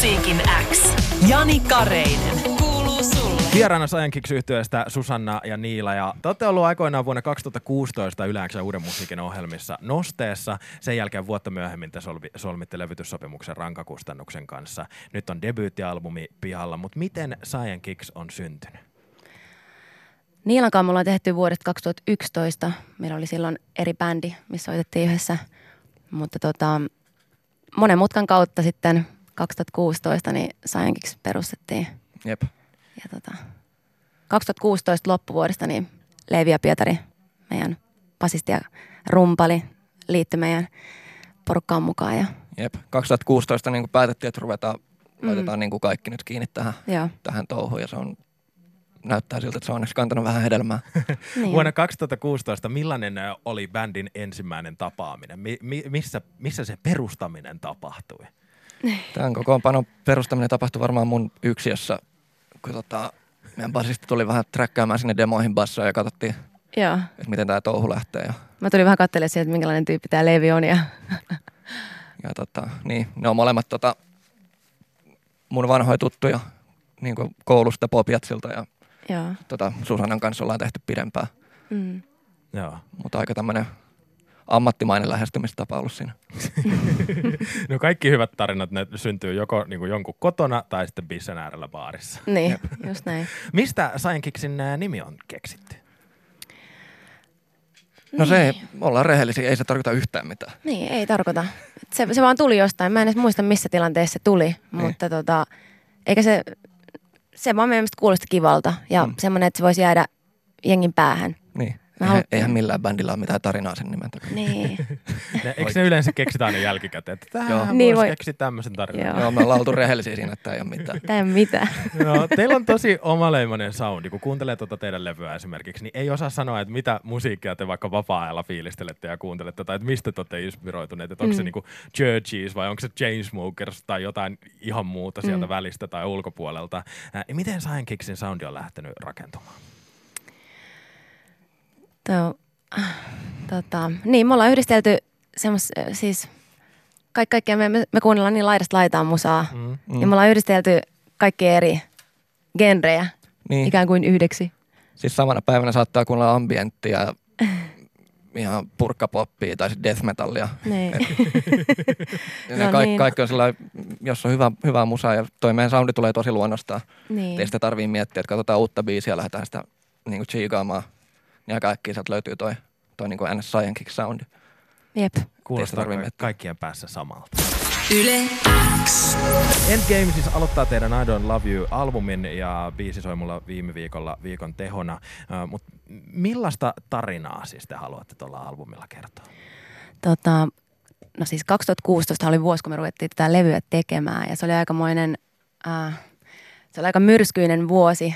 Musiikin X. Jani Kareinen. Kuuluu sulle. Vieraana yhtiöstä Susanna ja Niila. Ja te olette ollut aikoinaan vuonna 2016 Yle uuden musiikin ohjelmissa Nosteessa. Sen jälkeen vuotta myöhemmin te solvi- solmitte levytyssopimuksen rankakustannuksen kanssa. Nyt on debyyttialbumi pihalla, mutta miten Science Kicks on syntynyt? Niilan kanssa me ollaan tehty vuodesta 2011. Meillä oli silloin eri bändi, missä soitettiin yhdessä. Mutta tota, monen mutkan kautta sitten 2016 niin Science perustettiin. Jep. Ja tota, 2016 loppuvuodesta niin Leevi ja Pietari, meidän basisti ja rumpali, liittyi meidän porukkaan mukaan. Ja, Jep. 2016 niin kuin päätettiin, että ruvetaan, mm. laitetaan niin kuin kaikki nyt kiinni tähän, joo, tähän touhuun ja se on, näyttää siltä, että se on onneksi kantanut vähän hedelmää. niin. Vuonna 2016 millainen oli bändin ensimmäinen tapaaminen? Mi- mi- missä, missä se perustaminen tapahtui? Tämän kokoonpanon perustaminen tapahtui varmaan mun yksiössä, kun tota, meidän basisti tuli vähän träkkäämään sinne demoihin bassoja ja katsottiin, Joo. että miten tämä touhu lähtee. Ja, Mä tulin vähän katselemaan sieltä, että minkälainen tyyppi tämä Leevi on. Ja, ja tota, niin, ne on molemmat tota, mun vanhoja tuttuja niin kuin koulusta Popiatsilta ja joo. tota, Susannan kanssa ollaan tehty pidempään. Mm. Joo. Mutta aika tämmöinen ammattimainen lähestymistapa ollut siinä. No kaikki hyvät tarinat, ne syntyy joko niin kuin jonkun kotona tai sitten bissen äärellä baarissa. Niin, just näin. Mistä Science Kicksin ö, nimi on keksitty? No se ei, ollaan rehellisiä, ei se tarkoita yhtään mitään. Niin, ei tarkoita. Se, se vaan tuli jostain. Mä en edes muista, missä tilanteessa se tuli, Niin. mutta tota, eikä se, se vaan meidän mielestä kuulosti kivalta ja mm. semmoinen, että se voisi jäädä jengin päähän. Niin. Eihän, eihän millään bändillä ole mitään tarinaa sen nimen takana. Niin, Ne, eikö ne yleensä keksitä aina jälkikäteen, että tähän Niin niin voi- voisi keksiä tämmöisen tarinan? Joo. Joo, me ollaan oltu rehellisiä siinä, että ei ole mitään. tää ei ole mitään. No, teillä on tosi omaleimainen soundi. Kun kuuntelee tuota teidän levyä esimerkiksi, niin ei osaa sanoa, että mitä musiikkia te vaikka vapaa-ajalla fiilistelette ja kuuntelette, tai että mistä te olette inspiroituneet. Että onko se Mm. niinku Churchies vai onko se Chainsmokers tai jotain ihan muuta sieltä Mm. välistä tai ulkopuolelta. Miten Science Kicksin soundi on lähtenyt rakentumaan? Tuo, tota, niin, me ollaan yhdistelty semmos, siis kaikki, kaikkea, me, me, kuunnellaan niin laidasta laitaan musaa. Mm. Mm. Ja me ollaan yhdistelty kaikkia eri genrejä Niin, ikään kuin yhdeksi. siis samana päivänä saattaa kuunnella ambienttia ja ihan purkkapoppia tai sitten death metallia. Niin. Ja No ne kaikki, niin. kaikki on sellainen, jos on hyvä, hyvää musaa ja toi meidän soundi tulee tosi luonnostaan. niin. Ei sitä tarvii miettiä, että katsotaan uutta biisiä ja lähdetään sitä niin Ja kaikki sieltä löytyy toi, toi niin kuin NS Science Kick soundi. Jep. Kuulostaa tarvii ka- kaikkien päässä samalta. Yle X. Endgame siis aloittaa teidän I Don't Love You-albumin ja biisi soi mulla viime viikolla viikon tehona. Uh, Mutta millaista tarinaa siis te haluatte tuolla albumilla kertoa? Tota, no siis 2016 oli vuosi, kun me ruvettiin tätä levyä tekemään ja se oli aikamoinen, äh, se oli aika myrskyinen vuosi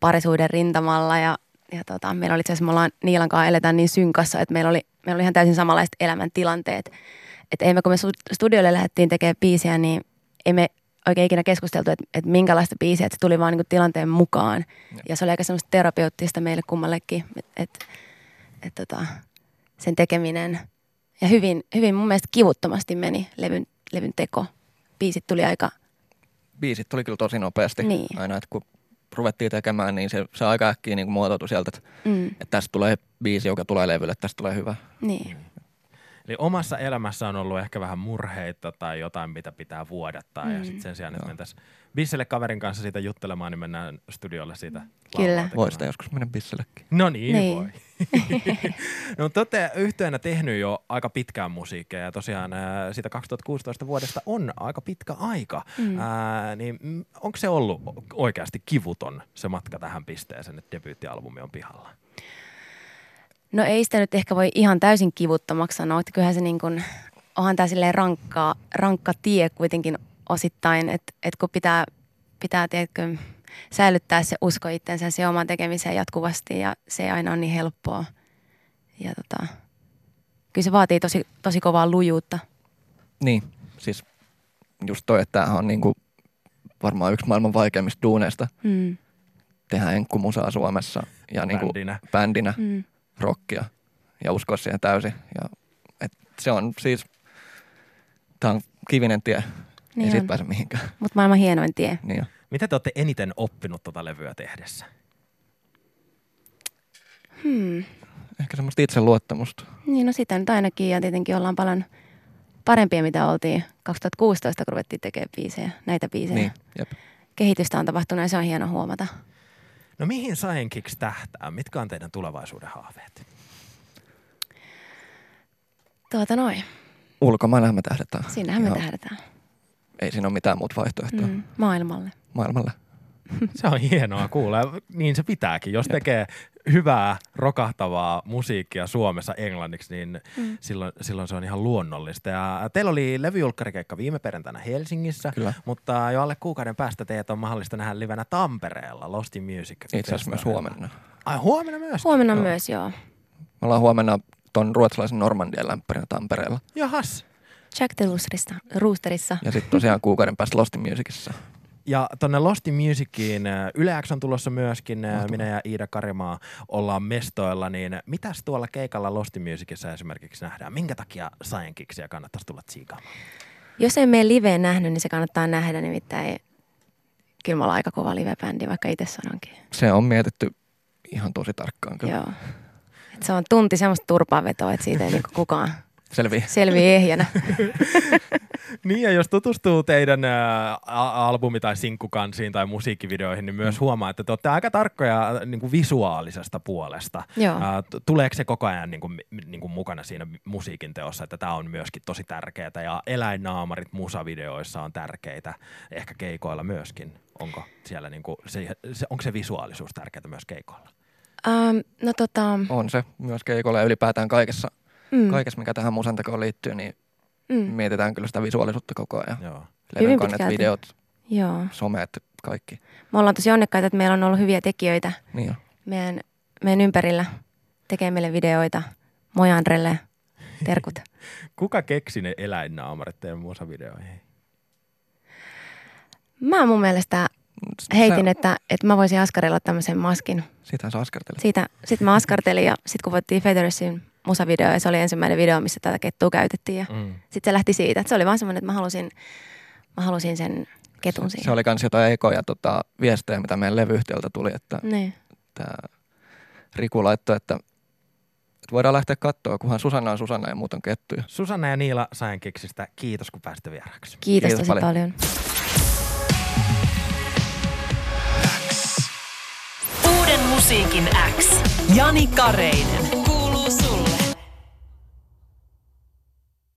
parisuuden rintamalla ja, ja tota, meillä oli itse asiassa, me ollaan Niilan kanssa eletään niin synkassa, että meillä oli, meillä oli ihan täysin samanlaiset elämäntilanteet. Että ei me, kun me stu- studiolle lähdettiin tekemään biisiä, niin ei me oikein ikinä keskusteltu, että, että minkälaista biisiä, että se tuli vaan niin kuin tilanteen mukaan. Ja se oli aika semmoista terapeuttista meille kummallekin, että, että, että tota, sen tekeminen – ja hyvin, hyvin mun mielestä kivuttomasti meni levyn, levyn teko. Biisit tuli aika, Biisit tuli kyllä tosi nopeasti. Niin. Aina, että kun ruvettiin tekemään, niin se, se aika äkkiä niin muotoutui sieltä, että, mm, että tästä tulee biisi, joka tulee levylle, että tästä tulee hyvä. niin. Eli omassa elämässä on ollut ehkä vähän murheita tai jotain, mitä pitää vuodattaa. Mm. Ja sitten sen sijaan, että mentäisiin Bisselle kaverin kanssa siitä juttelemaan, niin mennään studiolle siitä Kyllä. Voi sitä joskus mennä bissellekin. No niin, niin. Voi. no te olette yhteenä tehnyt jo aika pitkään musiikkia ja tosiaan ää, siitä 2016 vuodesta on aika pitkä aika. Mm. Ää, niin mm, onko se ollut oikeasti kivuton se matka tähän pisteeseen, että debyyttialbumi on pihalla? No ei sitä nyt ehkä voi ihan täysin kivuttomaksi sanoa, että kyllähän se niin kuin, onhan tämä silleen rankka, rankka tie kuitenkin osittain, että, että kun pitää, pitää tiedätkö, säilyttää se usko itsensä se omaan tekemiseen jatkuvasti ja se ei aina ole niin helppoa. Ja tota, kyllä se vaatii tosi, tosi kovaa lujuutta. Niin, siis just toi, että tämähän on niin kuin varmaan yksi maailman vaikeimmista duuneista Mm. tehdä enkkumusaa Suomessa ja niin kuin Bändinä. bändinä Mm. Rockia ja uskoa siihen täysin. Ja, et se on siis, tämä on kivinen tie Ei Niin siitä on. pääse mihinkään. Mutta maailman hienoin tie. Niin on. Mitä te olette eniten oppinut tota levyä tehdessä? Hmm. Ehkä semmoista itseluottamusta. Niin no sitä nyt ainakin ja tietenkin ollaan paljon parempia mitä oltiin 2016, kun ruvettiin tekemään biisejä, näitä biisejä. Niin, jep. Kehitystä on tapahtunut ja se on hieno huomata. No mihin Science tähtää? Mitkä on teidän tulevaisuuden haaveet? Tuota noin, Ulkomailla me tähdetään. sinnehän me tähdetään. Ei siinä ole mitään muuta vaihtoehtoa. Mm, maailmalle. maailmalle. Se on hienoa kuulla. Niin se pitääkin. Jos tekee hyvää, rokahtavaa musiikkia Suomessa englanniksi, niin Mm. silloin, silloin se on ihan luonnollista. Ja teillä oli levyjulkkarikeikka viime perjantaina Helsingissä, Kyllä. mutta jo alle kuukauden päästä teet on mahdollista nähdä livenä Tampereella, Lost in Music. Itse asiassa myös huomenna. Ai huomenna myös? Huomenna Joo. myös, joo. Me ollaan huomenna ton ruotsalaisen Normandian lämpärinä Tampereella. Jahas. Jack the Roosterista, Roosterissa. Ja sitten tosiaan kuukauden päästä Lost in Musicissa. Ja tonne Lost in Musiciin äh, Yle X on tulossa myöskin. äh, Mahtavaa. Minä ja Iida Karimaa ollaan mestoilla. Niin mitäs tuolla keikalla Lost in Musicissa esimerkiksi nähdään? Minkä takia Scienceia kannattaisi tulla tsiikaamaan? Jos ei mene liveen nähnyt, niin se kannattaa nähdä, nimittäin kyllä me ollaan aika kova live-bändi, vaikka itse sanonkin. Se on mietitty ihan tosi tarkkaan kyllä. Joo. Et se on tunti semmoista turpaanvetoa, että siitä ei niinku kukaan Selviä. selviä ehjänä. Niin ja jos tutustuu teidän ä, albumi- tai sinkkukansiin tai musiikkivideoihin, niin myös huomaa, että te olette aika tarkkoja niin kuin visuaalisesta puolesta. Joo. Ä, tuleeko se koko ajan niin kuin, niin kuin mukana siinä musiikin teossa, että tämä on myöskin tosi tärkeää ja eläinnaamarit musavideoissa on tärkeitä, ehkä keikoilla myöskin. Onko siellä niin kuin, se, se, onko se visuaalisuus tärkeää myös keikoilla? Um, no tota, On se myös keikolla ja ylipäätään kaikessa, mm, mm. kaikessa mikä tähän musantekoon liittyy, niin mm, mietitään kyllä sitä visuaalisuutta koko ajan. Joo. Hyvin Levyn kannet, videot, joo. somet, kaikki. Me ollaan tosi onnekkaita, että meillä on ollut hyviä tekijöitä Niin meidän, meidän ympärillä. Tekee meille videoita. Moi Andrelle, terkut. Kuka keksi ne eläinnaamarit teidän musavideoihin? Mä mun mielestä heitin, sä- että, että mä voisin askarella tämmöisen maskin. Sitähän sä askartelit. Siitä, sit mä askartelin ja sit kun voittiin Federersin musavideo ja se oli ensimmäinen video, missä tätä kettua käytettiin. Ja Mm. sitten se lähti siitä. Että se oli vaan semmoinen, että mä halusin, mä halusin sen ketun siihen. Se oli kans jotain ekoja tota, viestejä, mitä meidän levyyhtiöltä tuli, että Niin. tää Riku laittoi, että, että voidaan lähteä katsoa, kunhan Susanna on Susanna ja muut on kettuja. Susanna ja Niila Scienceista, kiitos kun pääsitte vieraksi. Kiitos, Kiitos tosi paljon. paljon. Uuden musiikin X. Jani Kareinen.